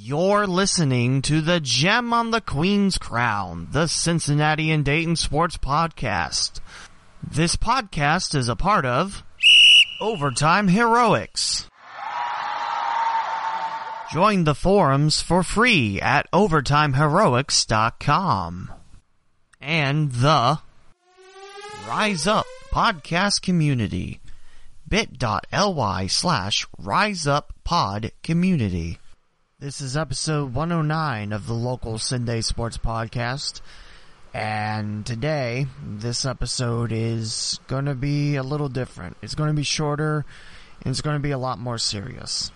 You're listening to the Gem on the Queen's Crown, the Cincinnati and Dayton Sports Podcast. This podcast is a part of Overtime Heroics. Join the forums for free at overtimeheroics.com. And the Rise Up Podcast Community. bit.ly slash Rise Up Pod Community. This is episode 109 of the local CinDay Sports Podcast. And today, this episode is going to be a little different. It's going to be shorter and it's going to be a lot more serious.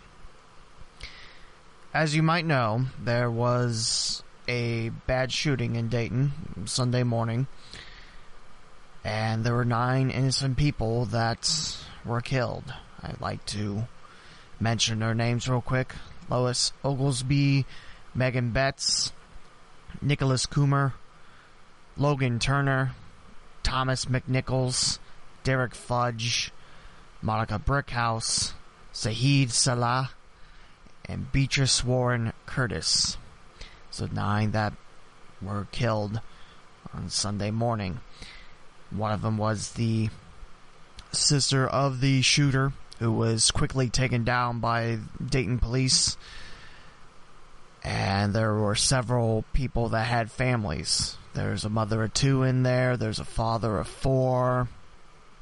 As you might know, there was a bad shooting in Dayton Sunday morning, and there were nine innocent people that were killed. I'd like to mention their names real quick. Lois Oglesby, Megan Betts, Nicholas Cumer, Logan Turner, Thomas McNichols, Derrick Fudge, Monica Brickhouse, Saeed Saleh, and Beatrice Warren Curtis. So nine that were killed on Sunday morning. One of them was the sister of the shooter, who was quickly taken down by Dayton police. And there were several people that had families. There's a mother of two in there, there's a father of four,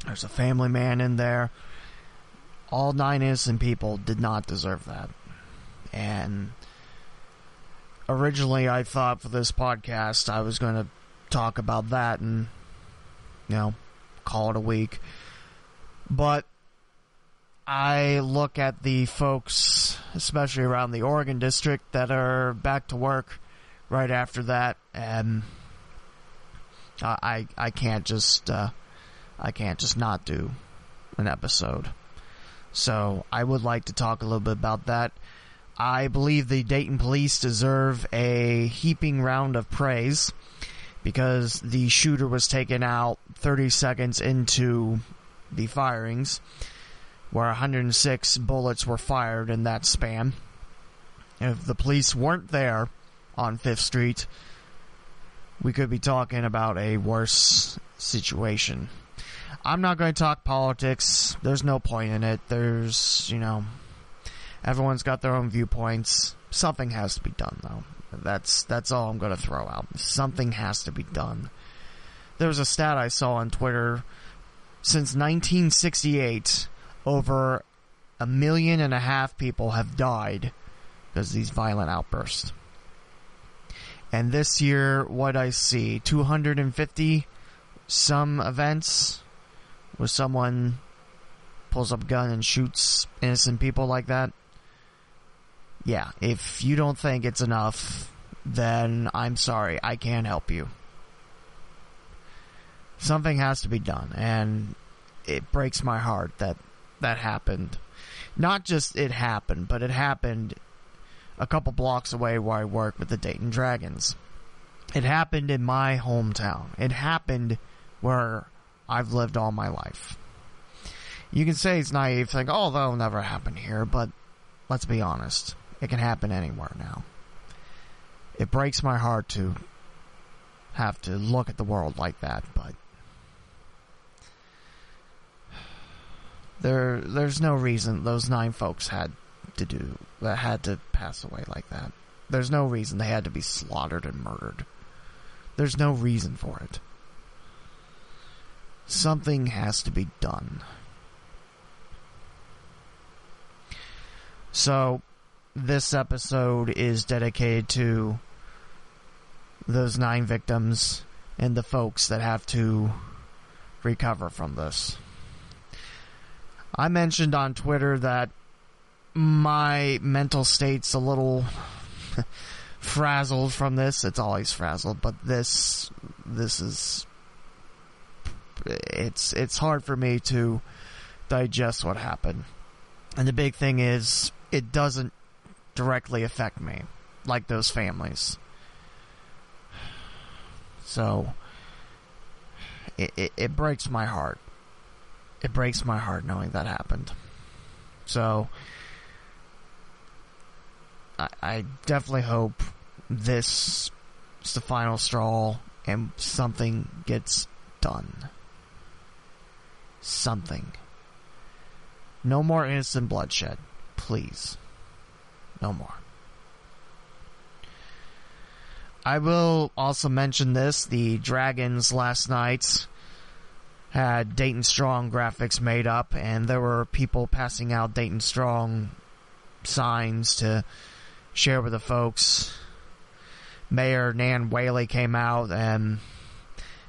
there's a family man in there. All nine innocent people did not deserve that. And originally, I thought for this podcast I was going to talk about that and, you know, call it a week. But I look at the folks, especially around the Oregon district, that are back to work right after that, and I I can't just uh, I can't just not do an episode. So I would like to talk a little bit about that. I believe the Dayton police deserve a heaping round of praise because the shooter was taken out 30 seconds into the firings, where 106 bullets were fired in that span. If the police weren't there on Fifth Street, we could be talking about a worse situation. I'm not going to talk politics. There's no point in it. There's, you know, everyone's got their own viewpoints. Something has to be done, though. That's that's all I'm going to throw out. Something has to be done. There was a stat I saw on Twitter. Since 1968, over a million and a half people have died because of these violent outbursts. And this year, what I see, 250 some events where someone pulls up a gun and shoots innocent people like that. Yeah, if you don't think it's enough, then I'm sorry, I can't help you. Something has to be done, and it breaks my heart that that happened. Not just it happened, but it happened a couple blocks away where I work with the Dayton Dragons. It happened in my hometown. It happened where I've lived all my life. You can say it's naive, think, oh, that'll never happen here, but let's be honest. It can happen anywhere now. It breaks my heart to have to look at the world like that, but there there's no reason those nine folks had to do that had to pass away like that. There's no reason they had to be slaughtered and murdered. There's no reason for it. Something has to be done. So, this episode is dedicated to those nine victims and the folks that have to recover from this. I mentioned on Twitter that my mental state's a little frazzled from this. It's always frazzled, but this this is it's it's hard for me to digest what happened. And the big thing is it doesn't directly affect me like those families. So it, it, it breaks my heart. It breaks my heart knowing that happened. So I, I definitely hope this is the final straw and something gets done. Something. No more innocent bloodshed. Please. No more. I will also mention this. The Dragons last night had Dayton Strong graphics made up, and there were people passing out Dayton Strong signs to share with the folks. Mayor Nan Whaley came out, and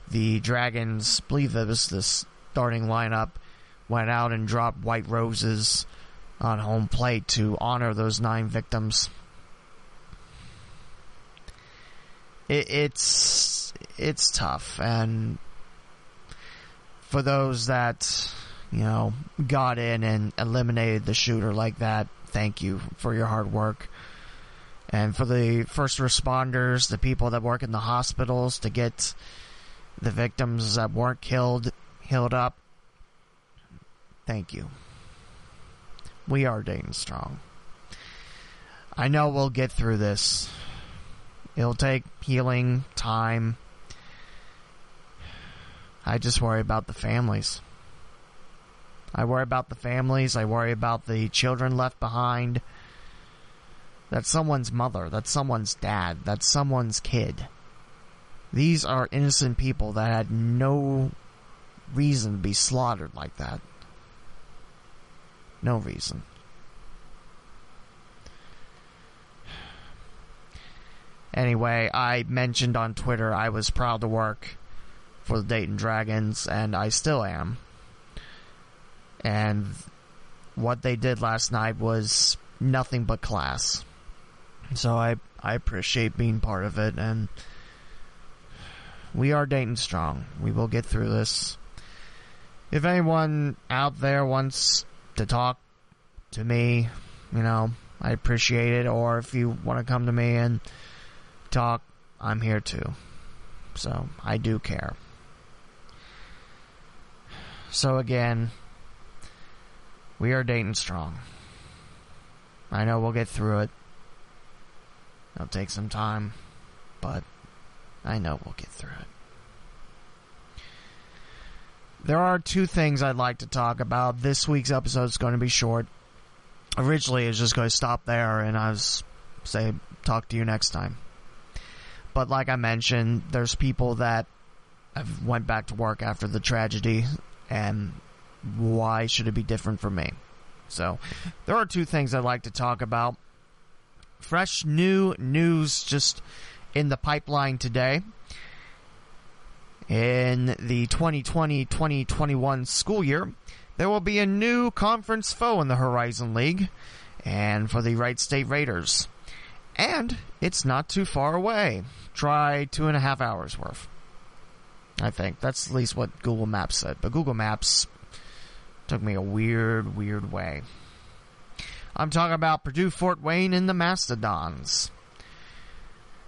the Dragons, I believe it was the starting lineup, went out and dropped white roses on home plate to honor those nine victims. It, it's it's tough, and for those that you know got in and eliminated the shooter like that, thank you for your hard work. And for the first responders, the people that work in the hospitals to get the victims that weren't killed healed up, thank you. We are Dayton Strong. I know we'll get through this. It'll take healing, time. I just worry about the families. I worry about the families. I worry about the children left behind. That's someone's mother. That's someone's dad. That's someone's kid. These are innocent people that had no reason to be slaughtered like that. No reason. Anyway, I mentioned on Twitter I was proud to work for the Dayton Dragons, and I still am. And what they did last night was nothing but class. So I I appreciate being part of it, and we are Dayton strong. We will get through this. If anyone out there wants to talk to me, you know, I appreciate it. Or if you want to come to me and talk, I'm here too. So I do care. So again, we are Dayton strong. I know we'll get through it. It'll take some time, but I know we'll get through it. There are two things I'd like to talk about. This week's episode is going to be short. Originally, it was just going to stop there, and I was say talk to you next time. But like I mentioned, there's people that have went back to work after the tragedy, and why should it be different for me? So, there are two things I'd like to talk about. Fresh new news just in the pipeline today. In the 2020 2021 school year, there will be a new conference foe in the Horizon League and for the Wright State Raiders. And it's not too far away. Try two and a half hours worth. I think. That's at least what Google Maps said. But Google Maps took me a weird, weird way. I'm talking about Purdue Fort Wayne and the Mastodons.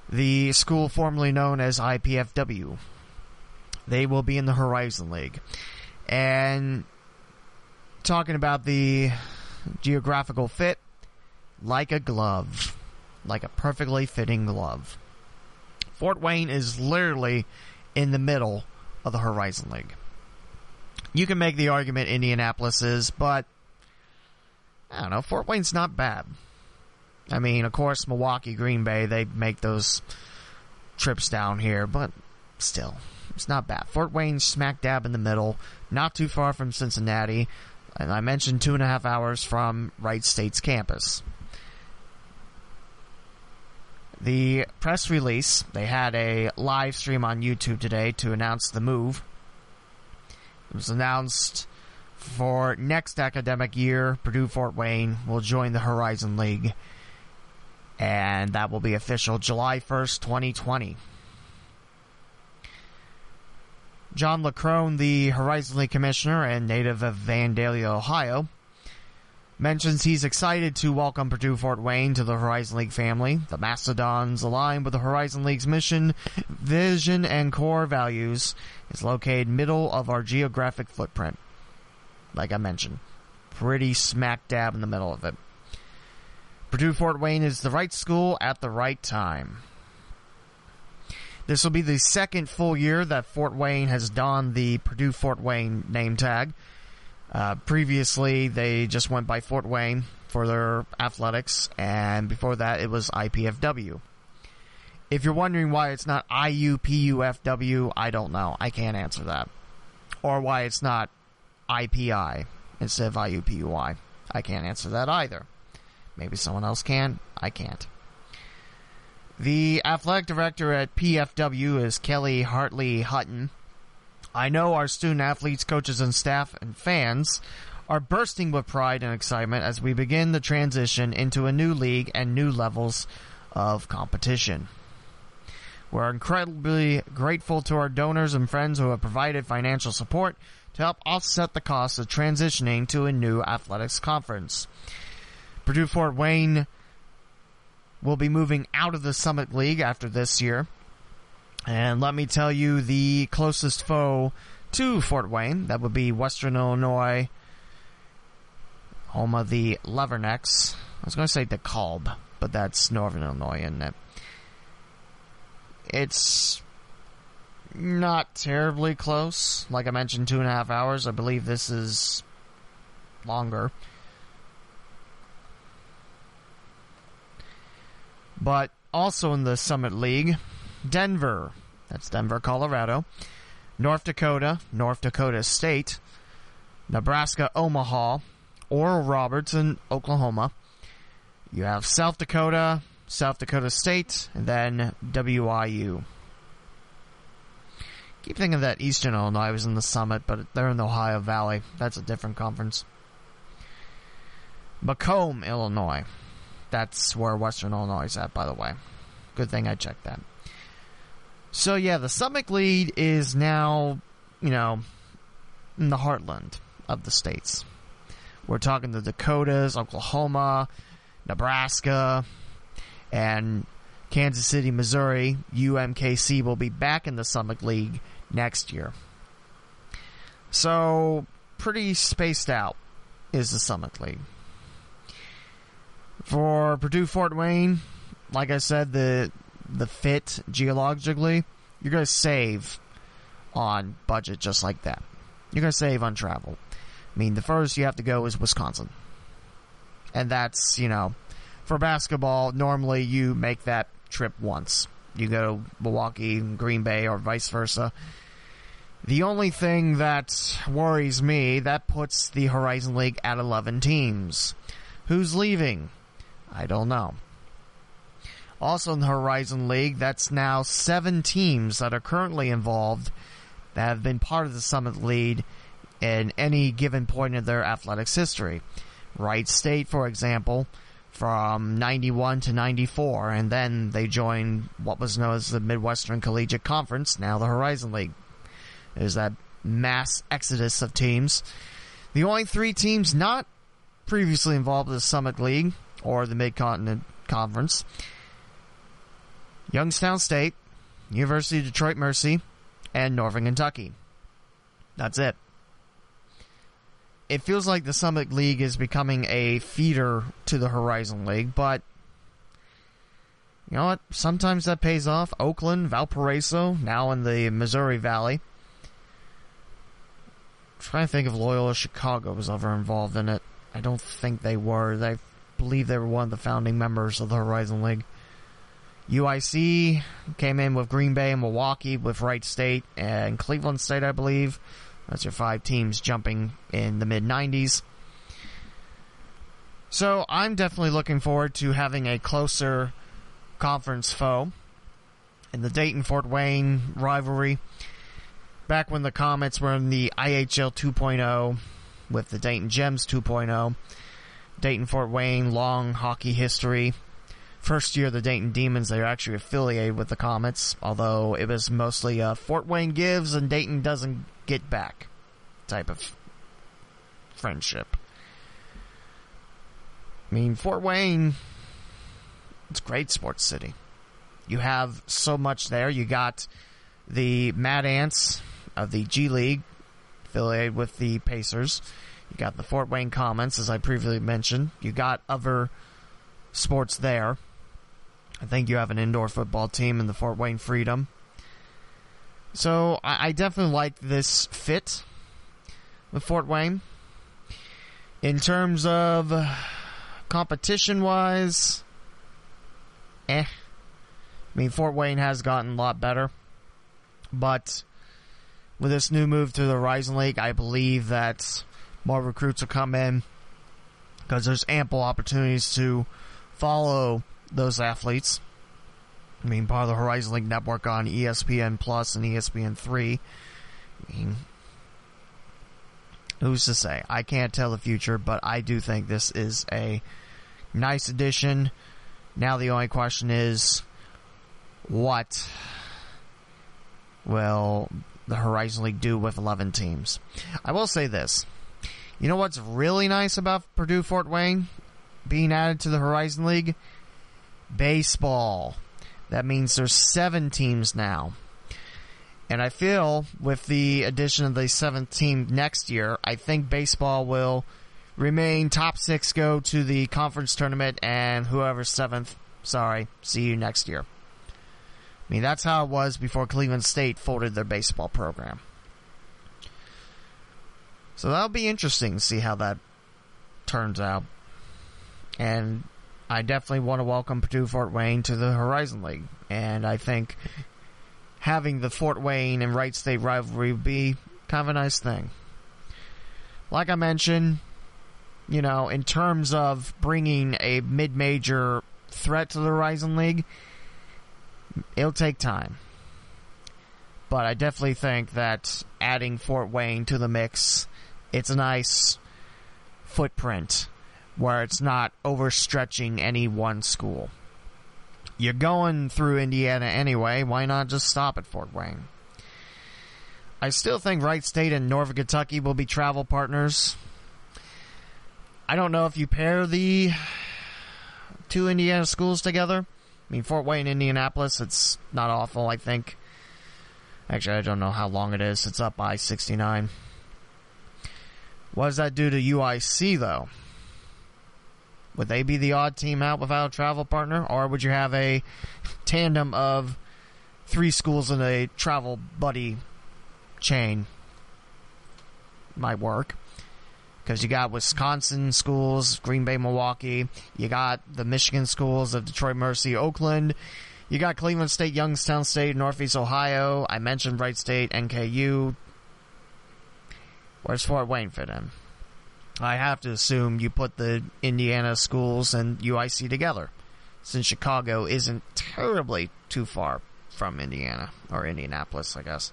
The school formerly known as IPFW. They will be in the Horizon League. And talking about the geographical fit, like a glove. Like a perfectly fitting glove. Fort Wayne is literally in the middle of the Horizon League. You can make the argument Indianapolis is, but I don't know. Fort Wayne's not bad. I mean, of course, Milwaukee, Green Bay, they make those trips down here, but still, it's not bad. Fort Wayne's smack dab in the middle, not too far from Cincinnati, and I mentioned two and a half hours from Wright State's campus. The press release, they had a live stream on YouTube today to announce the move. It was announced for next academic year, Purdue Fort Wayne will join the Horizon League. And that will be official July 1st, 2020. Jon LeCrone, the Horizon League commissioner and native of Vandalia, Ohio, mentions he's excited to welcome Purdue Fort Wayne to the Horizon League family. The Mastodons, aligned with the Horizon League's mission, vision, and core values, is located middle of our geographic footprint like I mentioned. Pretty smack dab in the middle of it. Purdue Fort Wayne is the right school at the right time. This will be the second full year that Fort Wayne has donned the Purdue Fort Wayne name tag. Uh, previously, they just went by Fort Wayne for their athletics, and before that, it was IPFW. If you're wondering why it's not IUPUFW, I don't know. I can't answer that. Or why it's not IPI instead of IUPUI. I can't answer that either. Maybe someone else can. I can't. The athletic director at PFW is Kelley Hartley Hutton. I know our student athletes, coaches, and staff and fans are bursting with pride and excitement as we begin the transition into a new league and new levels of competition. We're incredibly grateful to our donors and friends who have provided financial support to help offset the cost of transitioning to a new athletics conference. Purdue Fort Wayne will be moving out of the Summit League after this year. And let me tell you the closest foe to Fort Wayne, that would be Western Illinois, home of the Leathernecks. I was going to say DeKalb, but that's Northern Illinois, isn't it? It's not terribly close. Like I mentioned, two and a half hours. I believe this is longer. But also in the Summit League, Denver. That's Denver, Colorado. North Dakota, North Dakota State. Nebraska, Omaha. Oral Roberts in Oklahoma. You have South Dakota, South Dakota State, and then WIU. Keep thinking that Eastern Illinois was in the summit, but they're in the Ohio Valley. That's a different conference. Macomb, Illinois. That's where Western Illinois is at, by the way. Good thing I checked that. So yeah, the Summit League is now, you know, in the heartland of the states. We're talking the Dakotas, Oklahoma, Nebraska, and Kansas City, Missouri. UMKC will be back in the Summit League next year. So, pretty spaced out is the Summit League. For Purdue Fort Wayne, like I said, the the fit geologically, you're going to save on budget just like that. You're going to save on travel. I mean, the first you have to go is Wisconsin. And that's, you know, for basketball, normally you make that trip once. You go to Milwaukee, Green Bay, or vice versa. The only thing that worries me, that puts the Horizon League at 11 teams. Who's leaving? I don't know. Also in the Horizon League, that's now seven teams that are currently involved that have been part of the Summit League in any given point in their athletics history. Wright State, for example, from 91 to 94, and then they joined what was known as the Midwestern Collegiate Conference, now the Horizon League. There's that mass exodus of teams. The only three teams not previously involved in the Summit League or the Mid Continent Conference Youngstown State, University of Detroit Mercy, and Northern Kentucky. That's it. It feels like the Summit League is becoming a feeder to the Horizon League, but you know what? Sometimes that pays off. Oakland, Valparaiso, now in the Missouri Valley. I'm trying to think if Loyola Chicago was ever involved in it. I don't think they were. I believe they were one of the founding members of the Horizon League. UIC came in with Green Bay and Milwaukee with Wright State and Cleveland State, I believe. That's your five teams jumping in the mid 90s. So I'm definitely looking forward to having a closer conference foe in the Dayton Fort Wayne rivalry. Back when the Komets were in the IHL 2.0 with the Dayton Gems 2.0. Dayton Fort Wayne, long hockey history first year the Dayton Demonz, they were actually affiliated with the Komets, although it was mostly uh, Fort Wayne gives and Dayton doesn't get back type of friendship. I mean, Fort Wayne, it's a great sports city. You have so much there. You got the Mad Ants of the G League, affiliated with the Pacers. You got the Fort Wayne Komets, as I previously mentioned. You got other sports there. I think you have an indoor football team in the Fort Wayne Freedom. So I, I definitely like this fit with Fort Wayne. In terms of competition wise, eh. I mean, Fort Wayne has gotten a lot better. But with this new move to the Horizon League, I believe that more recruits will come in because there's ample opportunities to follow those athletes. I mean, part of the Horizon League network on ESPN Plus and ESPN 3. I mean, who's to say? I can't tell the future, but I do think this is a nice addition. Now the only question is, what will the Horizon League do with 11 teams? I will say this. You know what's really nice about Purdue Fort Wayne being added to the Horizon League? Baseball. That means there's seven teams now. And I feel with the addition of the seventh team next year, I think baseball will remain top six, go to the conference tournament, and whoever's seventh, sorry, see you next year. I mean, that's how it was before Cleveland State folded their baseball program. So that'll be interesting to see how that turns out. And I definitely want to welcome Purdue Fort Wayne to the Horizon League. And I think having the Fort Wayne and Wright State rivalry would be kind of a nice thing. Like I mentioned, you know, in terms of bringing a mid major threat to the Horizon League, it'll take time. But I definitely think that adding Fort Wayne to the mix, it's a nice footprint where it's not overstretching any one school. You're going through Indiana anyway, why not just stop at Fort Wayne? I still think Wright State and Northern Kentucky will be travel partners. I don't know if you pair the two Indiana schools together. I mean, Fort Wayne, Indianapolis, it's not awful, I think. Actually, I don't know how long it is. It's up by 69. What does that do to UIC, though? Would they be the odd team out without a travel partner? Or would you have a tandem of three schools in a travel buddy chain? Might work. Because you got Wisconsin schools, Green Bay, Milwaukee. You got the Michigan schools of Detroit, Mercy, Oakland. You got Cleveland State, Youngstown State, Northeast Ohio. I mentioned Wright State, NKU. Where's Fort Wayne fit in? I have to assume you put the Indiana schools and UIC together, since Chicago isn't terribly too far from Indiana or Indianapolis, I guess.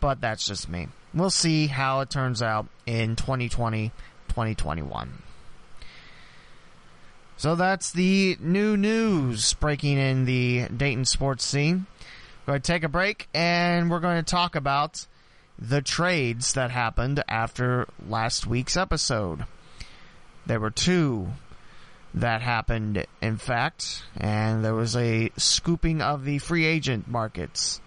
But that's just me. We'll see how it turns out in 2020, 2021. So that's the new news breaking in the Dayton sports scene. We're going to take a break and we're going to talk about the trades that happened after last week's episode. There were two that happened, in fact, and there was a scooping of the free agent markets.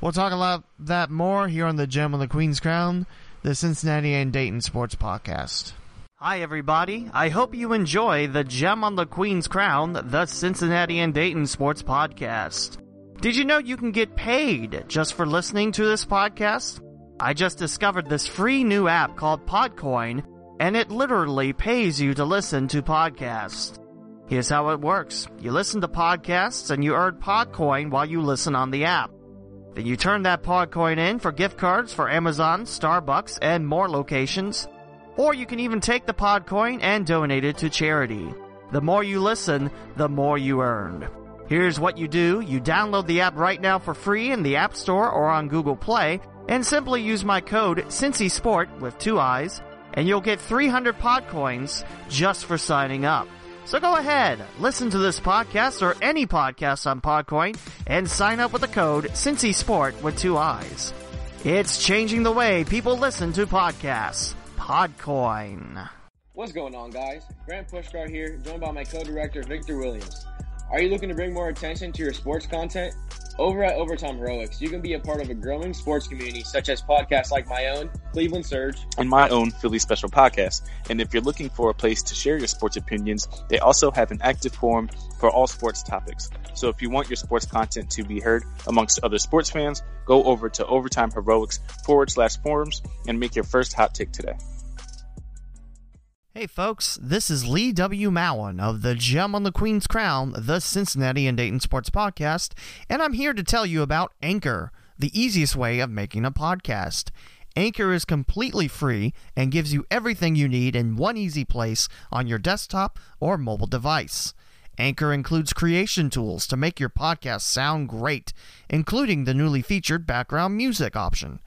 We'll talk about that more here on the Gem on the Queen's Crown, the Cincinnati and Dayton Sports Podcast. Hi, everybody. I hope you enjoy the Gem on the Queen's Crown, the Cincinnati and Dayton Sports Podcast. Did you know you can get paid just for listening to this podcast? I just discovered this free new app called Podcoin, and it literally pays you to listen to podcasts. Here's how it works. You listen to podcasts and you earn Podcoin while you listen on the app. Then you turn that Podcoin in for gift cards for Amazon, Starbucks, and more locations. Or you can even take the Podcoin and donate it to charity. The more you listen, the more you earn. Here's what you do. You download the app right now for free in the App Store or on Google Play and simply use my code CincySport with two eyes and you'll get 300 Podcoins just for signing up. So go ahead, listen to this podcast or any podcast on Podcoin and sign up with the code CincySport with two eyes. It's changing the way people listen to podcasts. Podcoin. What's going on, guys? Grant Pushkar here, joined by my co-director Victor Williams. Are you looking to bring more attention to your sports content? Over at Overtime Heroics, you can be a part of a growing sports community such as podcasts like my own, Cleveland Surge, and my own Philly Special podcast. And if you're looking for a place to share your sports opinions, they also have an active forum for all sports topics. So if you want your sports content to be heard amongst other sports fans, go over to Overtime Heroics forward slash forums and make your first hot take today. Hey folks, this is Lee W. Mowen of the Gem on the Queen's Crown, the Cincinnati and Dayton Sports Podcast, and I'm here to tell you about Anchor, the easiest way of making a podcast. Anchor is completely free and gives you everything you need in one easy place on your desktop or mobile device. Anchor includes creation tools to make your podcast sound great, including the newly featured background music option.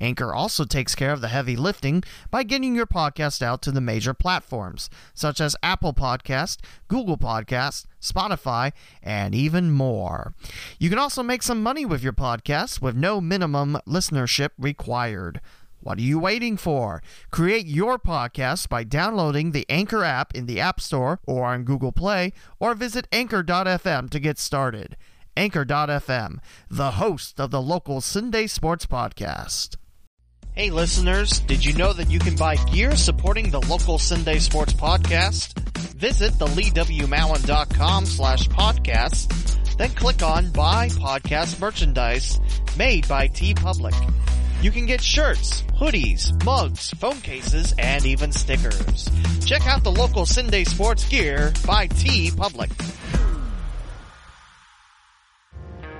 Anchor also takes care of the heavy lifting by getting your podcast out to the major platforms such as Apple Podcast, Google Podcast, Spotify, and even more. You can also make some money with your podcast with no minimum listenership required. What are you waiting for? Create your podcast by downloading the Anchor app in the App Store or on Google Play, or visit anchor.fm to get started. Anchor.fm, the host of the local CinDay Sports Podcast. Hey listeners, did you know that you can buy gear supporting the local CinDay Sports Podcast? Visit the leewmowen.com slash podcast, then click on Buy Podcast Merchandise made by TeePublic. You can get shirts, hoodies, mugs, phone cases, and even stickers. Check out the local CinDay Sports gear by TeePublic.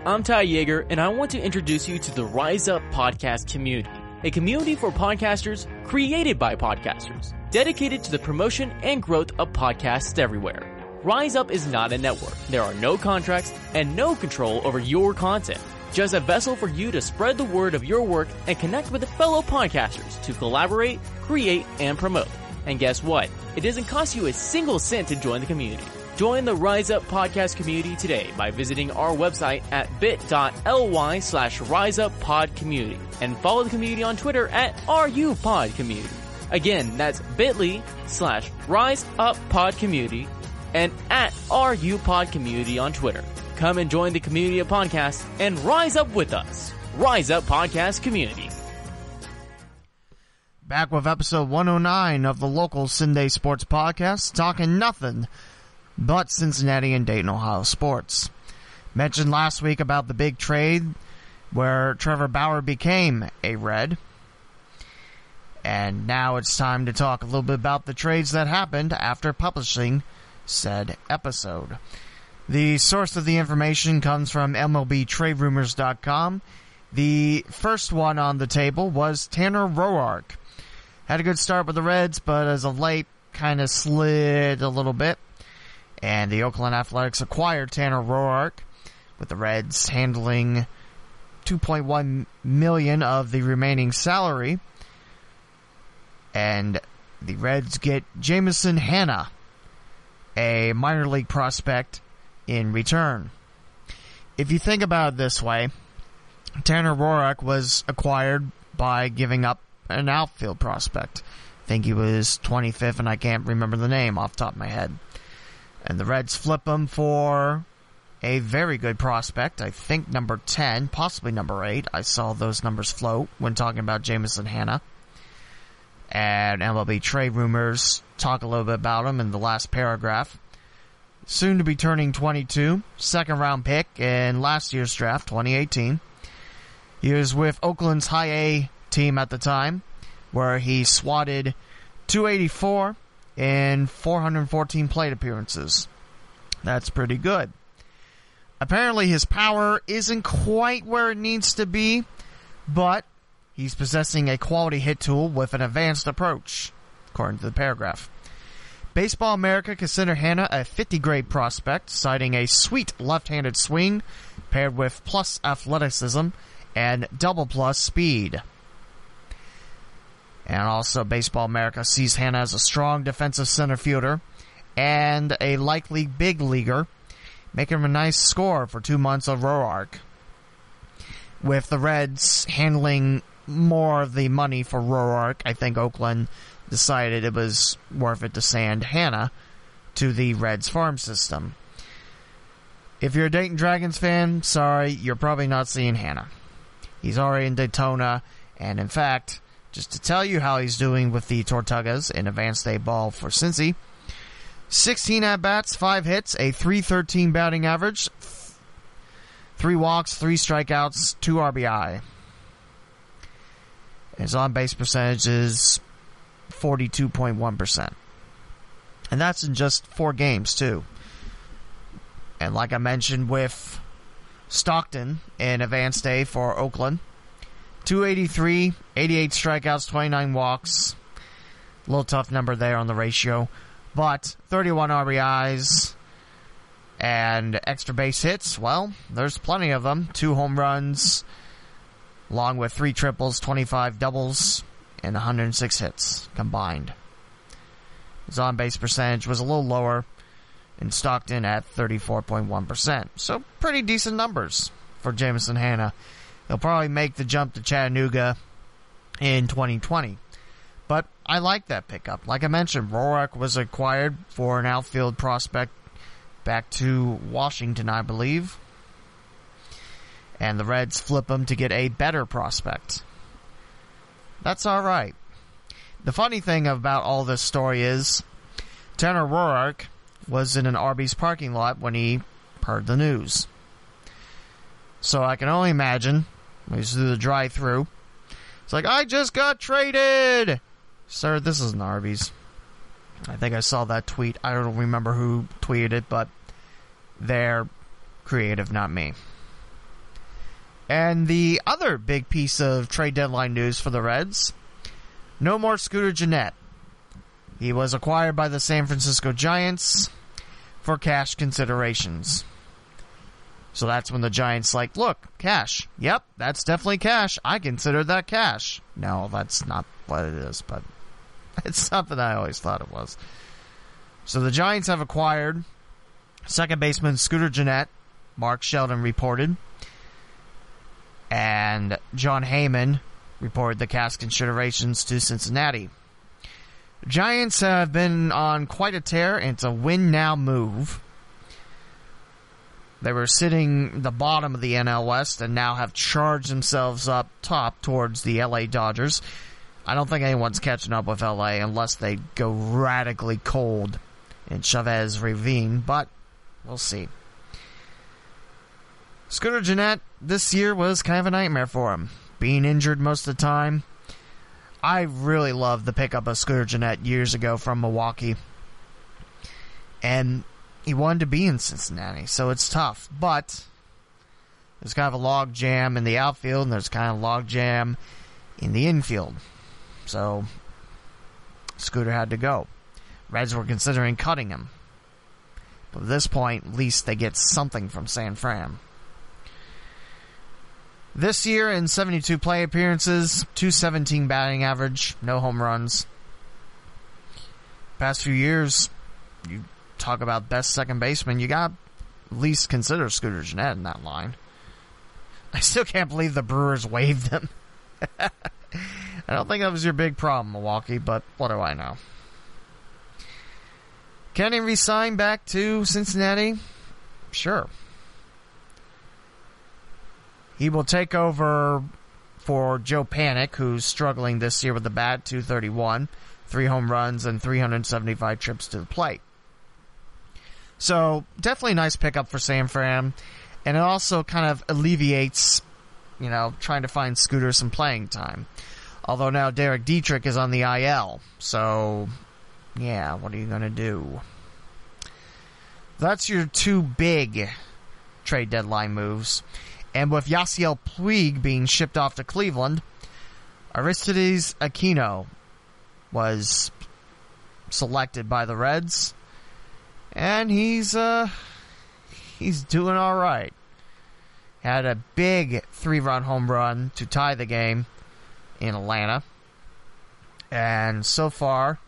I'm Ty Yeager, and I want to introduce you to the Rise Up podcast community, a community for podcasters created by podcasters, dedicated to the promotion and growth of podcasts everywhere. Rise Up is not a network. There are no contracts and no control over your content. Just a vessel for you to spread the word of your work and connect with fellow podcasters to collaborate, create, and promote. And guess what? It doesn't cost you a single cent to join the community. Join the Rise Up podcast community today by visiting our website at bit.ly slash riseuppodcommunity and follow the community on Twitter at RUPodCommunity. Again, that's bit.ly slash riseuppodcommunity and at RUPodCommunity on Twitter. Come and join the community of podcasts and rise up with us. Rise Up Podcast Community. Back with episode 109 of the local CinDay Sports Podcast, talking nothing but Cincinnati and Dayton, Ohio sports. Mentioned last week about the big trade where Trevor Bauer became a Red. And now it's time to talk a little bit about the trades that happened after publishing said episode. The source of the information comes from MLBTradeRumors.com. The first one on the table was Tanner Roark. Had a good start with the Reds, but as of late, kind of slid a little bit. And the Oakland Athletics acquired Tanner Roark, with the Reds handling 2.1 million of the remaining salary. And the Reds get Jameson Hanna, a minor league prospect, in return. If you think about it this way, Tanner Roark was acquired by giving up an outfield prospect. I think he was 25th, and I can't remember the name off the top of my head. And the Reds flip him for a very good prospect. I think number 10, possibly number 8. I saw those numbers float when talking about Jameson Hanna. And MLB trade rumors talk a little bit about him in the last paragraph. Soon to be turning 22, second round pick in last year's draft, 2018. He was with Oakland's high A team at the time, where he swatted 284 in 414 plate appearances. That's pretty good. Apparently, his power isn't quite where it needs to be, but he's possessing a quality hit tool with an advanced approach, according to the paragraph. Baseball America consider Hanna a 50 grade prospect, citing a sweet left handed swing paired with plus athleticism and double plus speed. And also, Baseball America sees Hanna as a strong defensive center fielder and a likely big leaguer, making him a nice score for two months of Roark. With the Reds handling more of the money for Roark, I think Oakland decided it was worth it to send Hanna to the Reds farm system. If you're a Dayton Dragons fan, sorry, you're probably not seeing Hanna. He's already in Daytona, and in fact, just to tell you how he's doing with the Tortugas in advanced A ball for Cincy, 16 at bats, 5 hits, a 313 batting average, 3 walks, 3 strikeouts, 2 RBI. His on base percentage is 42.1%. And that's in just 4 games, too. And like I mentioned with Stockton in advanced day for Oakland, 283, 88 strikeouts, 29 walks. A little tough number there on the ratio. But 31 RBIs and extra base hits, well, there's plenty of them. Two home runs, along with three triples, 25 doubles, and 106 hits combined. His on base percentage was a little lower in Stockton at 34.1%. So pretty decent numbers for Jameson Hanna. He'll probably make the jump to Chattanooga in 2020. But I like that pickup. Like I mentioned, Roark was acquired for an outfield prospect back to Washington, I believe. And the Reds flip him to get a better prospect. That's alright. The funny thing about all this story is Tanner Roark was in an Arby's parking lot when he heard the news. So I can only imagine He's through the drive through. It's like, I just got traded! Sir, this is an Arby's. I think I saw that tweet. I don't remember who tweeted it, but they're creative, not me. And the other big piece of trade deadline news for the Reds no more Scooter Gennett. He was acquired by the San Francisco Giants for cash considerations. So that's when the Giants like, look, cash. Yep, that's definitely cash. I consider that cash. No, that's not what it is, but it's something I always thought it was. So the Giants have acquired second baseman Scooter Gennett, Mark Sheldon reported, and Jon Heyman reported the cash considerations to Cincinnati. Giants have been on quite a tear, and it's a win now move they were sitting the bottom of the NL West and now have charged themselves up top towards the LA Dodgers. I don't think anyone's catching up with LA unless they go radically cold in Chavez Ravine, but we'll see. Scooter Gennett this year was kind of a nightmare for him. Being injured most of the time. I really loved the pickup of Scooter Gennett years ago from Milwaukee. And he wanted to be in Cincinnati, so it's tough. But there's kind of a log jam in the outfield, and there's kind of a log jam in the infield. So Scooter had to go. Reds were considering cutting him. But at this point, at least they get something from San Fran. This year, in 72 play appearances, 217 batting average, no home runs. Past few years, you talk about best second baseman, you got at least consider Scooter Gennett in that line. I still can't believe the Brewers waived him. I don't think that was your big problem, Milwaukee, but what do I know? Can he resign back to Cincinnati? Sure. He will take over for Joe Panik, who's struggling this year with the bat, 231, three home runs, and 375 trips to the plate. So definitely a nice pickup for San Fran, and it also kind of alleviates, you know, trying to find Scooter some playing time. Although now Derek Dietrich is on the IL, so yeah, what are you gonna do? That's your two big trade deadline moves. And with Yasiel Puig being shipped off to Cleveland, Aristides Aquino was selected by the Reds and he's uh he's doing all right. Had a big three-run home run to tie the game in Atlanta, and so far,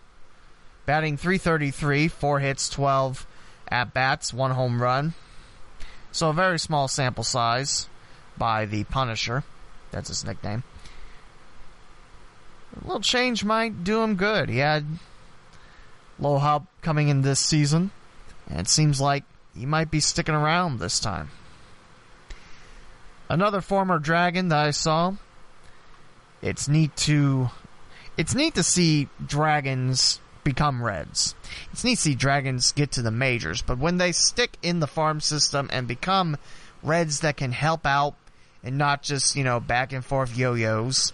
batting 333, four hits, 12 at bats, one home run. So a very small sample size by the Punisher. That's his nickname. A little change might do him good. He had low help coming in this season. And it seems like he might be sticking around this time. Another former dragon that I saw. It's neat to it's neat to see dragons become reds. It's neat to see dragons get to the majors, but when they stick in the farm system and become reds that can help out and not just, you know, back and forth yo-yos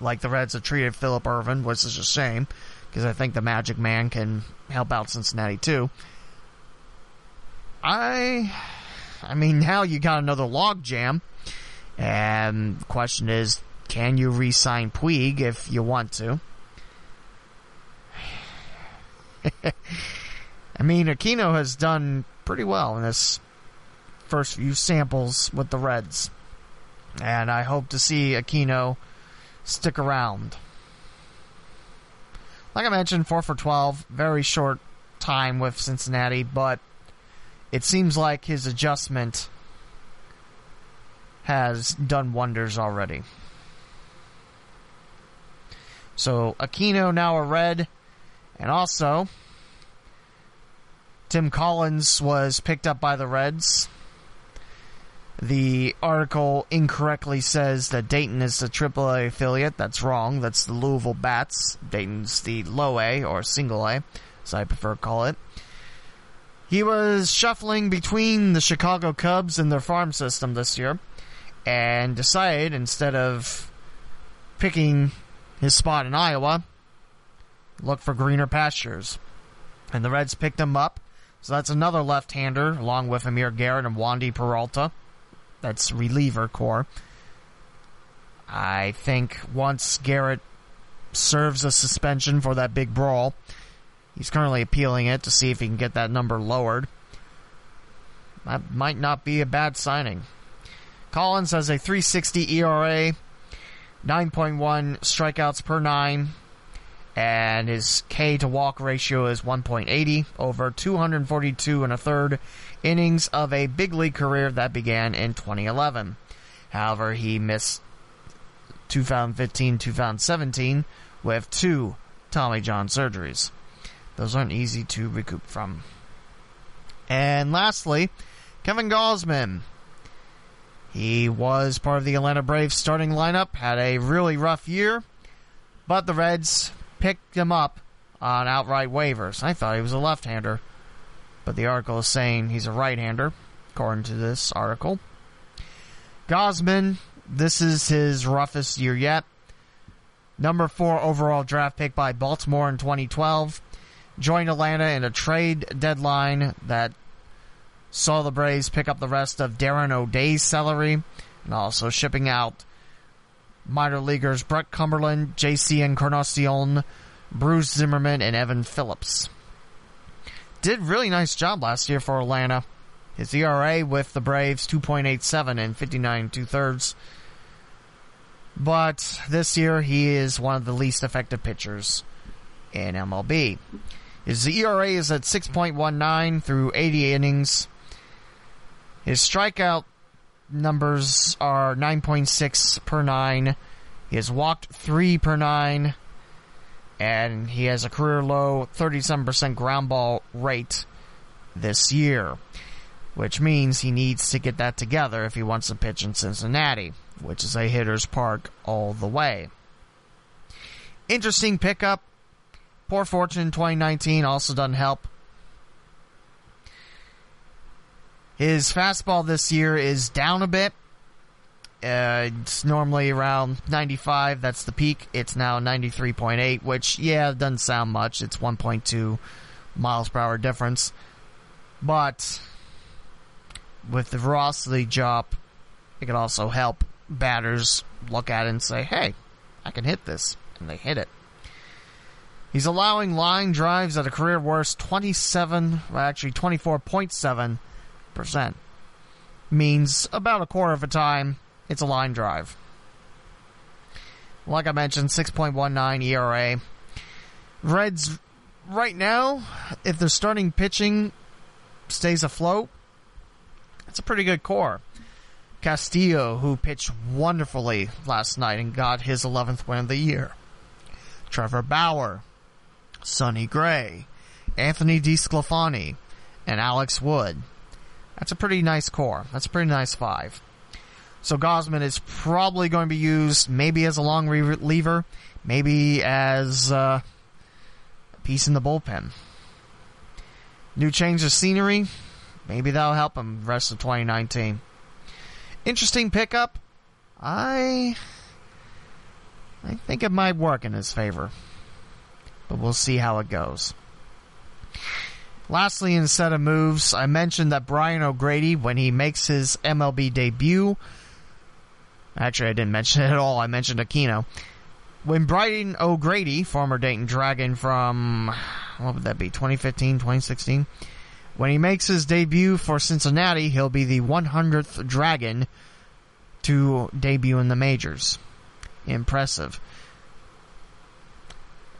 like the Reds have treated Phillip Ervin, which is a shame because I think the Magic Man can help out Cincinnati too. I, I mean, now you got another logjam, and the question is, can you re-sign Puig if you want to? I mean, Aquino has done pretty well in this first few samples with the Reds, and I hope to see Aquino stick around. Like I mentioned, 4 for 12, very short time with Cincinnati, but it seems like his adjustment has done wonders already. So Aquino now a red, and also Tim Collins was picked up by the Reds. The article incorrectly says that Dayton is the AAA affiliate. That's wrong. That's the Louisville Bats. Dayton's the low A or single A, as I prefer to call it. He was shuffling between the Chicago Cubs and their farm system this year and decided instead of picking his spot in Iowa, look for greener pastures. And the Reds picked him up. So that's another left-hander along with Amir Garrett and Wandy Peralta. That's reliever core. I think once Garrett serves a suspension for that big brawl, he's currently appealing it to see if he can get that number lowered. That might not be a bad signing. Collins has a 360 ERA, 9.1 strikeouts per nine, and his K to walk ratio is 1.80 over 242 and a third innings of a big league career that began in 2011. However, he missed 2015 2017 with two Tommy John surgeries. Those aren't easy to recoup from. And lastly, Kevin Gausman. He was part of the Atlanta Braves starting lineup, had a really rough year, but the Reds picked him up on outright waivers. I thought he was a left hander, but the article is saying he's a right hander, according to this article. Gausman, this is his roughest year yet. Number four overall draft pick by Baltimore in 2012. Joined Atlanta in a trade deadline that saw the Braves pick up the rest of Darren O'Day's salary and also shipping out minor leaguers Brett Cumberland, JC Encarnacion, Bruce Zimmerman, and Evan Phillips. Did really nice job last year for Atlanta. His ERA with the Braves 2.87 and 59 two thirds. But this year he is one of the least effective pitchers in MLB. His ERA is at 6.19 through 80 innings. His strikeout numbers are 9.6 per 9. He has walked 3 per 9. And he has a career low 37% ground ball rate this year. Which means he needs to get that together if he wants to pitch in Cincinnati, which is a hitter's park all the way. Interesting pickup. Poor fortune in 2019 also doesn't help. His fastball this year is down a bit. Uh, it's normally around 95. That's the peak. It's now 93.8, which, yeah, doesn't sound much. It's 1.2 miles per hour difference. But with the velocity drop, it can also help batters look at it and say, hey, I can hit this. And they hit it. He's allowing line drives at a career worst 27, actually 24.7 percent. Means about a quarter of the time it's a line drive. Like I mentioned, 6.19 ERA. Reds right now, if their starting pitching stays afloat, it's a pretty good core. Castillo, who pitched wonderfully last night and got his 11th win of the year. Trevor Bauer, Sonny Gray, Anthony DeSclafani, and Alex Wood. That's a pretty nice core. That's a pretty nice five. So Gausman is probably going to be used maybe as a long reliever, maybe as uh, a piece in the bullpen. New change of scenery, maybe that'll help him rest of 2019. Interesting pickup. I I think it might work in his favor. But we'll see how it goes. Lastly, in set of moves, I mentioned that Brian O'Grady, when he makes his MLB debut, actually I didn't mention it at all, I mentioned Aquino. When Brian O'Grady, former Dayton Dragon from, what would that be, 2015, 2016? When he makes his debut for Cincinnati, he'll be the 100th Dragon to debut in the majors. Impressive.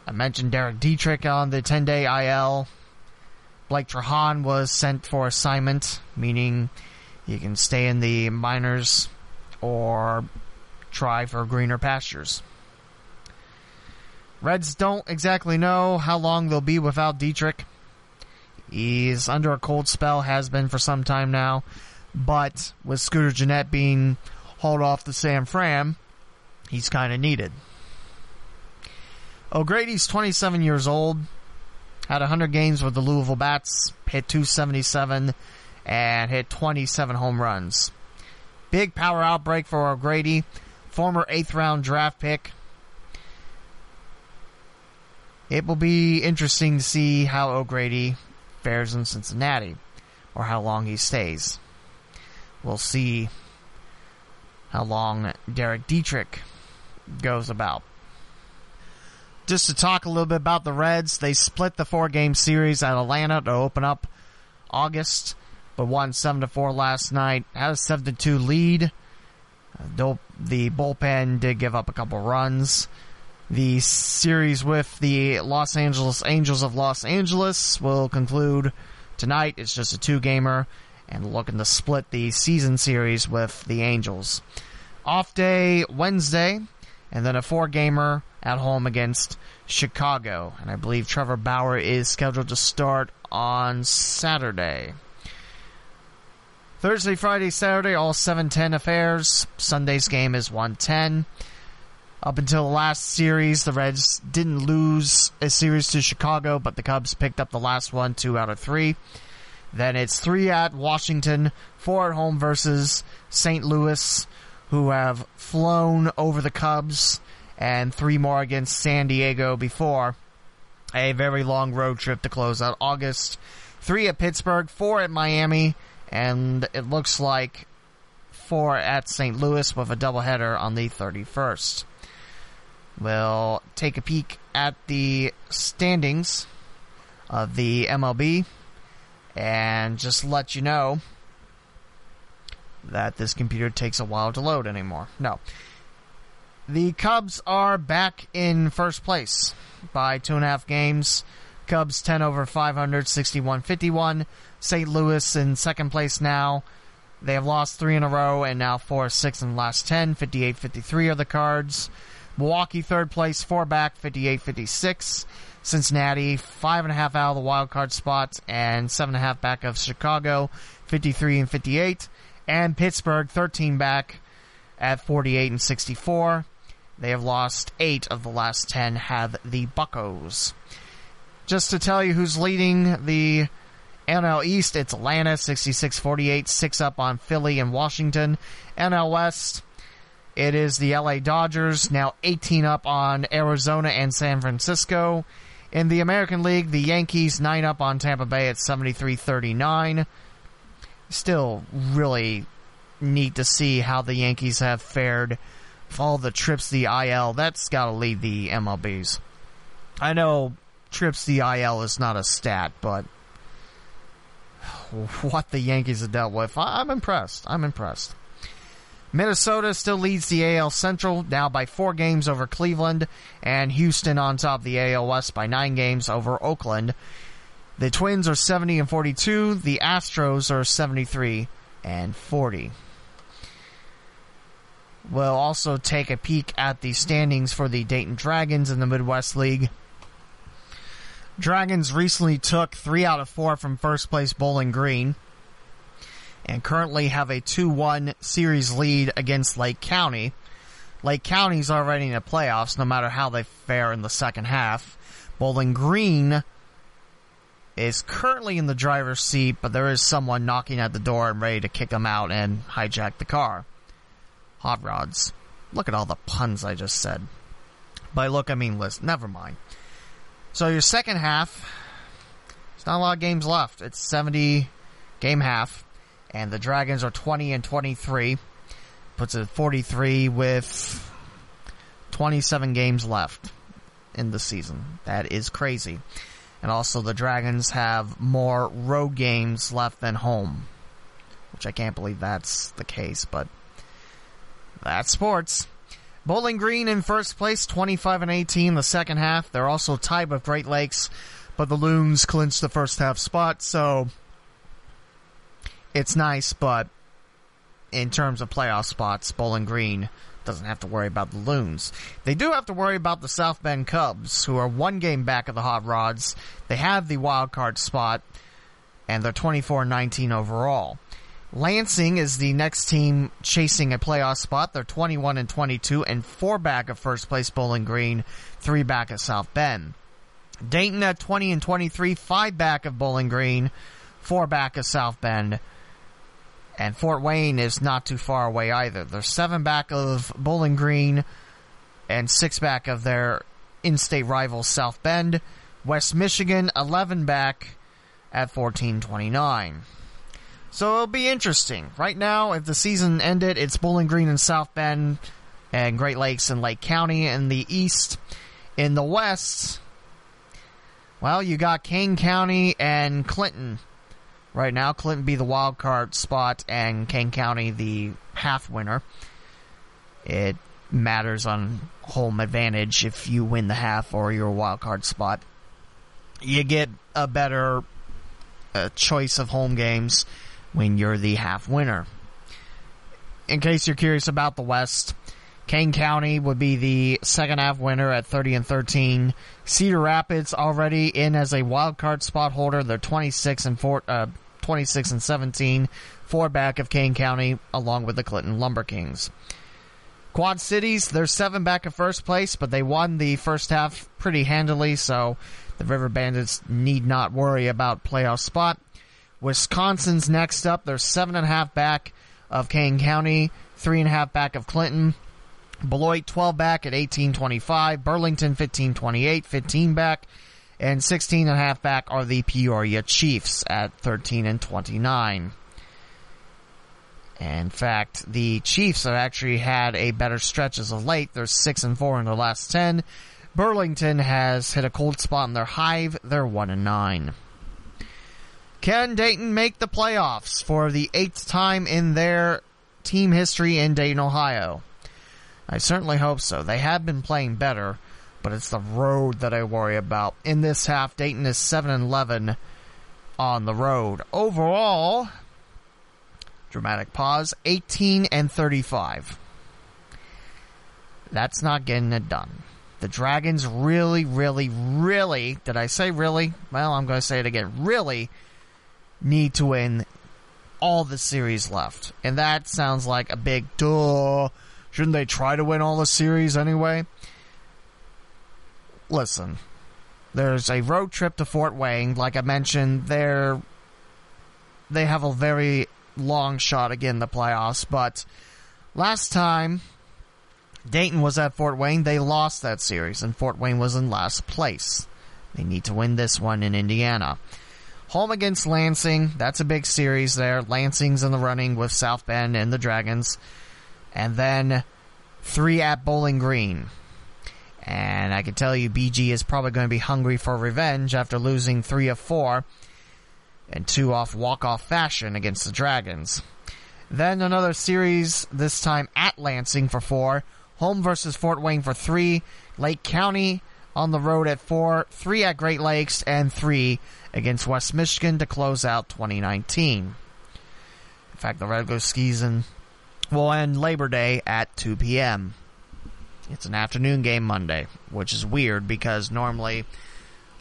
I mentioned Derek Dietrich on the 10 day IL. Blake Trahan was sent for assignment, meaning you can stay in the minors or try for greener pastures. Reds don't exactly know how long they'll be without Dietrich. He's under a cold spell, has been for some time now, but with Scooter Gennett being hauled off to San Fran, he's kind of needed. O'Grady's 27 years old, had 100 games with the Louisville Bats, hit 277, and hit 27 home runs. Big power outbreak for O'Grady, former 8th round draft pick. It will be interesting to see how O'Grady fares in Cincinnati, or how long he stays. We'll see how long Derek Dietrich goes about. Just to talk a little bit about the Reds, they split the four game series at Atlanta to open up August, but won 7 to 4 last night. Had a 7 to 2 lead. The bullpen did give up a couple runs. The series with the Los Angeles Angels of Los Angeles will conclude tonight. It's just a two gamer and looking to split the season series with the Angels. Off day Wednesday, and then a four gamer at home against Chicago. And I believe Trevor Bauer is scheduled to start on Saturday. Thursday, Friday, Saturday, all 710 affairs. Sunday's game is 110. Up until the last series, the Reds didn't lose a series to Chicago, but the Cubs picked up the last one, two out of three. Then it's three at Washington, four at home versus St. Louis, who have flown over the Cubs, and three more against San Diego before a very long road trip to close out August. Three at Pittsburgh, four at Miami, and it looks like four at St. Louis with a doubleheader on the 31st. We'll take a peek at the standings of the MLB and just let you know that this computer takes a while to load anymore. No. The Cubs are back in first place by two and a half games. Cubs 10 over 500, 61 51. St. Louis in second place now. They have lost three in a row and now four six in the last 10. 58 53 are the cards. Milwaukee third place, four back, 58 56. Cincinnati, five and a half out of the wild card spot and seven and a half back of Chicago, 53 and 58. And Pittsburgh, 13 back at 48 and 64. They have lost eight of the last 10, have the Buckos. Just to tell you who's leading the NL East, it's Atlanta, 66 48, six up on Philly and Washington. NL West, it is the LA Dodgers, now 18 up on Arizona and San Francisco. In the American League, the Yankees 9 up on Tampa Bay at 73 39. Still really neat to see how the Yankees have fared with all the trips the IL. That's got to lead the MLBs. I know trips the IL is not a stat, but what the Yankees have dealt with, I'm impressed. I'm impressed. Minnesota still leads the AL Central now by four games over Cleveland, and Houston on top of the AL West by nine games over Oakland. The Twins are 70 and 42. The Astros are 73 and 40. We'll also take a peek at the standings for the Dayton Dragons in the Midwest League. Dragons recently took three out of four from first place Bowling Green and currently have a 2-1 series lead against Lake County. Lake County's already in the playoffs no matter how they fare in the second half. Bowling Green is currently in the driver's seat, but there is someone knocking at the door and ready to kick them out and hijack the car. Hot rods. Look at all the puns I just said. By look, I mean list. Never mind. So your second half, there's not a lot of games left. It's 70 game half, and the Dragons are 20 and 23. Puts it 43 with 27 games left in the season. That is crazy. And also, the Dragons have more road games left than home, which I can't believe that's the case, but that's sports. Bowling Green in first place, 25 and 18 the second half. They're also tied with Great Lakes, but the Loons clinched the first half spot, so it's nice, but in terms of playoff spots, Bowling Green doesn't have to worry about the Loons. They do have to worry about the South Bend Cubs, who are one game back of the Hot Rods. They have the wild card spot, and they're 24-19 overall. Lansing is the next team chasing a playoff spot. They're 21 and 22 and four back of first place Bowling Green, three back of South Bend. Dayton at 20 and 23, five back of Bowling Green, four back of South Bend. And Fort Wayne is not too far away either. They're seven back of Bowling Green and six back of their in-state rival South Bend. West Michigan, 11 back at 1429. So it'll be interesting. Right now, if the season ended, it's Bowling Green and South Bend and Great Lakes and Lake County in the east. In the west, well, you got Kane County and Clinton right now. Clinton be the wild card spot and Kane County the half winner. It matters on home advantage if you win the half or your wild card spot. You get a better uh, choice of home games when you're the half winner. In case you're curious about the West, Kane County would be the second half winner at 30 and 13. Cedar Rapids already in as a wild card spot holder. They're 26 and 4, uh, 26 and 17, four back of Kane County, along with the Clinton Lumber Kings. Quad Cities, they're seven back of first place, but they won the first half pretty handily, so the River Bandits need not worry about playoff spot. Wisconsin's next up. They're seven and a half back of Kane County, three and a half back of Clinton. Beloit 12 back at 1825. Burlington 1528, 15 back. And 16 and a half back are the Peoria Chiefs at 13 and 29. In fact, the Chiefs have actually had a better stretch as of late. They're 6 and 4 in their last 10. Burlington has hit a cold spot in their hive. They're 1 and 9. Can Dayton make the playoffs for the eighth time in their team history in Dayton, Ohio? I certainly hope so. They have been playing better, but it's the road that I worry about. In this half, Dayton is 7 and 11 on the road. Overall, dramatic pause, 18 and 35. That's not getting it done. The Dragons really, really, really, did I say really? Well, I'm going to say it again. Really need to win all the series left. And that sounds like a big duh. Shouldn't they try to win all the series anyway? Listen, there's a road trip to Fort Wayne. Like I mentioned, they're they have a very long shot again the playoffs. But last time Dayton was at Fort Wayne, they lost that series, and Fort Wayne was in last place. They need to win this one in Indiana. Home against Lansing. That's a big series there. Lansing's in the running with South Bend and the Dragons. And then three at Bowling Green. And I can tell you, BG is probably going to be hungry for revenge after losing three of four and two off walk-off fashion against the Dragons. Then another series, this time at Lansing for four. Home versus Fort Wayne for three. Lake County on the road at four. Three at Great Lakes and three against West Michigan to close out 2019. In fact, the regular season will end Labor Day at 2 p.m. It's an afternoon game Monday, which is weird because normally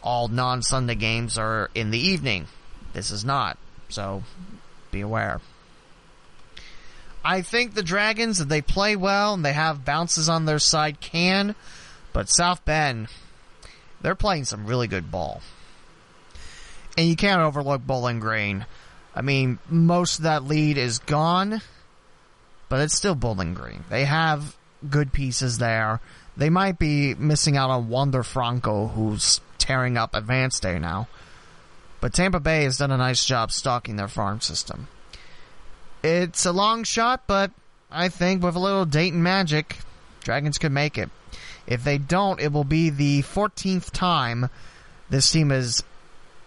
all non Sunday games are in the evening. This is not. So be aware. I think the Dragons, if they play well and they have bounces on their side, can. But South Bend, they're playing some really good ball. And you can't overlook Bowling Green. I mean, most of that lead is gone, but it's still Bowling Green. They have good pieces there. They might be missing out on Wander Franco, who's tearing up Advanced A now. But Tampa Bay has done a nice job stocking their farm system. It's a long shot, but I think with a little Dayton magic, Dragons could make it. If they don't, it will be the 14th time this team has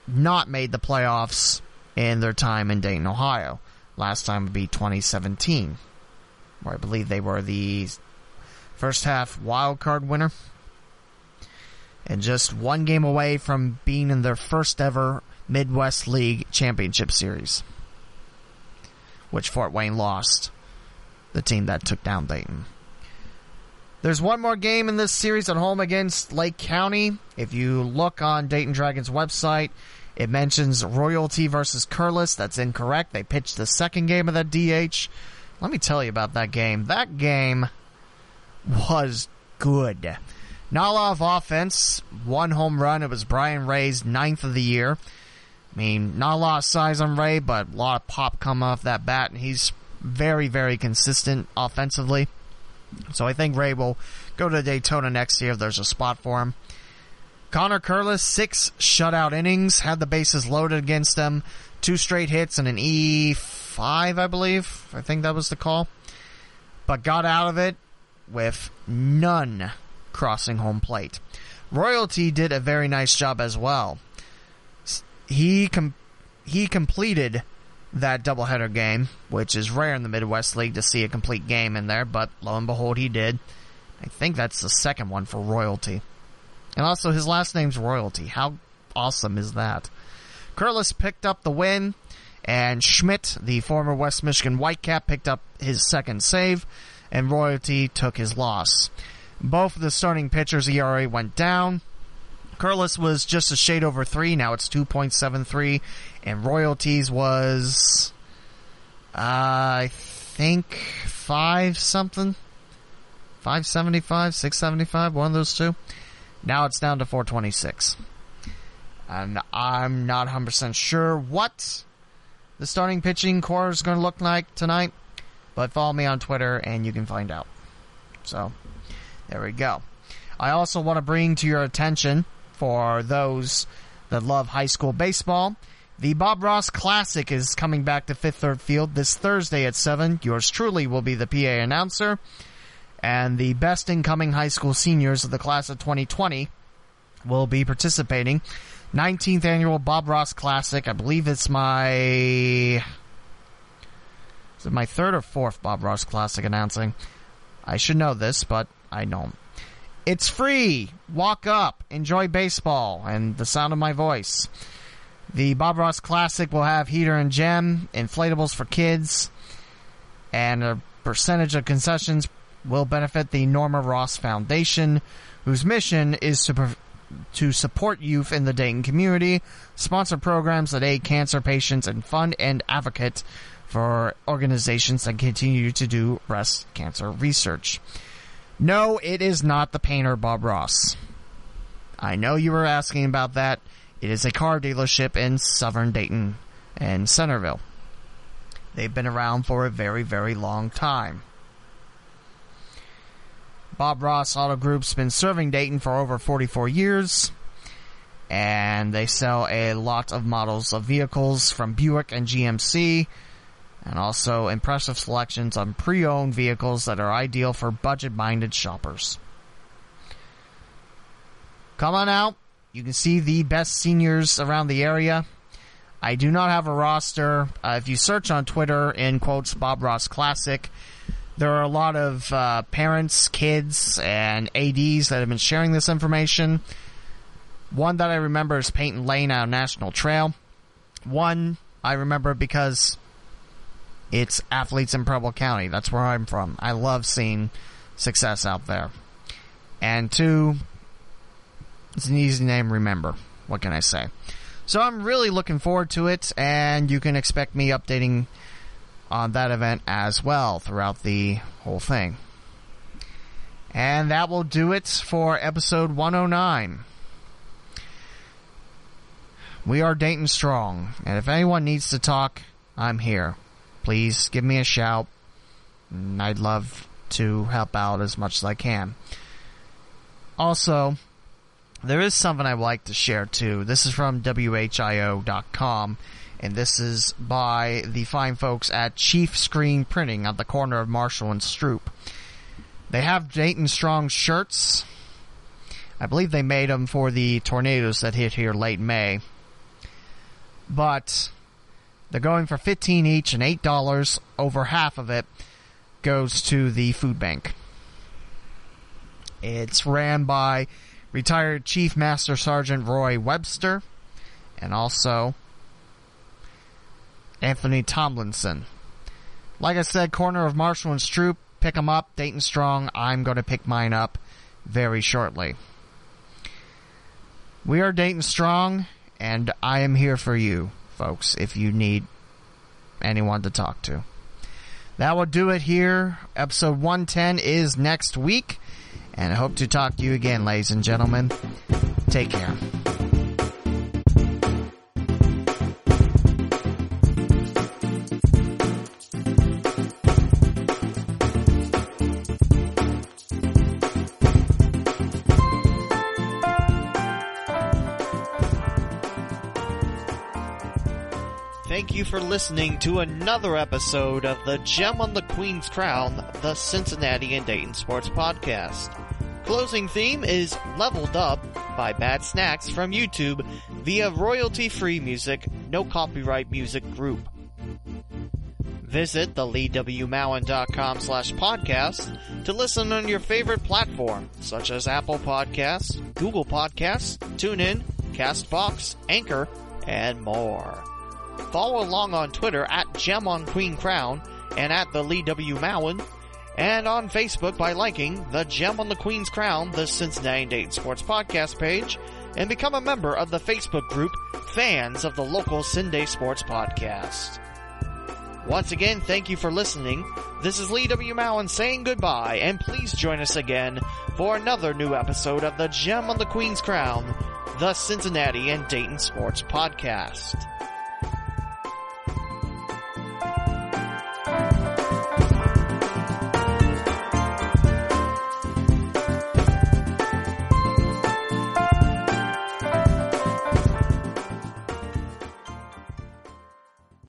not made the playoffs in their time in Dayton, Ohio. Last time would be 2017, where I believe they were the first half wild card winner. And just one game away from being in their first ever Midwest League Championship Series, which Fort Wayne lost, the team that took down Dayton. There's one more game in this series at home against Lake County. If you look on Dayton Dragons website, it mentions Royalty versus Curlis. That's incorrect. They pitched the second game of that DH. Let me tell you about that game. That game was good. Not a lot of offense. One home run. It was Brian Ray's ninth of the year. I mean, not a lot of size on Ray, but a lot of pop come off that bat, and he's very, very consistent offensively. So I think Ray will go to Daytona next year if there's a spot for him. Connor Curlis, six shutout innings, had the bases loaded against them, two straight hits and an E5, I believe. I think that was the call. But got out of it with none crossing home plate. Royalty did a very nice job as well. He com- he completed that doubleheader game, which is rare in the Midwest League to see a complete game in there, but lo and behold, he did. I think that's the second one for Royalty. And also, his last name's Royalty. How awesome is that? Curlis picked up the win, and Schmidt, the former West Michigan Whitecap, picked up his second save, and Royalty took his loss. Both of the starting pitchers' ERA went down. Curlis was just a shade over three. Now it's 2.73. And Royalties was, uh, I think, five something. 575, 675, one of those two. Now it's down to 426. And I'm not 100% sure what the starting pitching core is going to look like tonight. But follow me on Twitter and you can find out. So, there we go. I also want to bring to your attention for those that love high school baseball. The Bob Ross Classic is coming back to Fifth Third Field this Thursday at 7. Yours truly will be the PA announcer. And the best incoming high school seniors of the class of 2020 will be participating. 19th annual Bob Ross Classic. I believe it's my. My third or fourth Bob Ross Classic announcing? I should know this, but I don't. It's free. Walk up, enjoy baseball, and the sound of my voice. The Bob Ross Classic will have heater and gem, inflatables for kids, and a percentage of concessions will benefit the Norma Ross Foundation, whose mission is to to support youth in the Dayton community, sponsor programs that aid cancer patients, and fund and advocate for organizations that continue to do breast cancer research. No, it is not the painter Bob Ross. I know you were asking about that. It is a car dealership in southern Dayton and Centerville. They've been around for a very, very long time. Bob Ross Auto Group's been serving Dayton for over 44 years, and they sell a lot of models of vehicles from Buick and GMC, and also impressive selections on pre-owned vehicles that are ideal for budget-minded shoppers. Come on out. You can see the best seniors around the area. I do not have a roster. Uh, if you search on Twitter in quotes Bob Ross Classic, there are a lot of uh, parents, kids, and ADs that have been sharing this information. One that I remember is Peyton Lane out National Trail. One I remember because it's athletes in Preble County. That's where I'm from. I love seeing success out there. And two, it's an easy name to remember. What can I say? So I'm really looking forward to it, and you can expect me updating on that event as well throughout the whole thing. And that will do it for episode 109. We are Dayton Strong, and if anyone needs to talk, I'm here. Please give me a shout. Mm, I'd love to help out as much as I can. Also, there is something I'd like to share too. This is from WHIO.com, and this is by the fine folks at Chief Screen Printing at the corner of Marshall and Stroop. They have Dayton Strong shirts. I believe they made them for the tornadoes that hit here late May. But they're going for 15 each and $8. Over half of it goes to the food bank. It's ran by retired Chief Master Sergeant Roy Webster and also Anthony Tomlinson. Like I said, corner of Marshall and Stroop, pick them up. Dayton Strong, I'm going to pick mine up very shortly. We are Dayton Strong, and I am here for you, folks, if you need anyone to talk to. That will do it here. Episode 110 is next week. And I hope to talk to you again, ladies and gentlemen. Take care. For listening to another episode of the Gem on the Queen's Crown, the Cincinnati and Dayton Sports Podcast. Closing theme is Leveled Up by Bad Snacks from YouTube via royalty-free music, no copyright music group. Visit the leewmowen.com slash podcast to listen on your favorite platform, such as Apple Podcasts, Google Podcasts, TuneIn, CastBox, Anchor, and more. Follow along on Twitter at Gem on Queen Crown and at the Lee W. Mowen, and on Facebook by liking the Gem on the Queen's Crown, the Cincinnati and Dayton Sports Podcast page, and become a member of the Facebook group Fans of the Local CinDay Sports Podcast. Once again, thank you for listening. This is Lee W. Mowen saying goodbye, and please join us again for another new episode of the Gem on the Queen's Crown, the Cincinnati and Dayton Sports Podcast.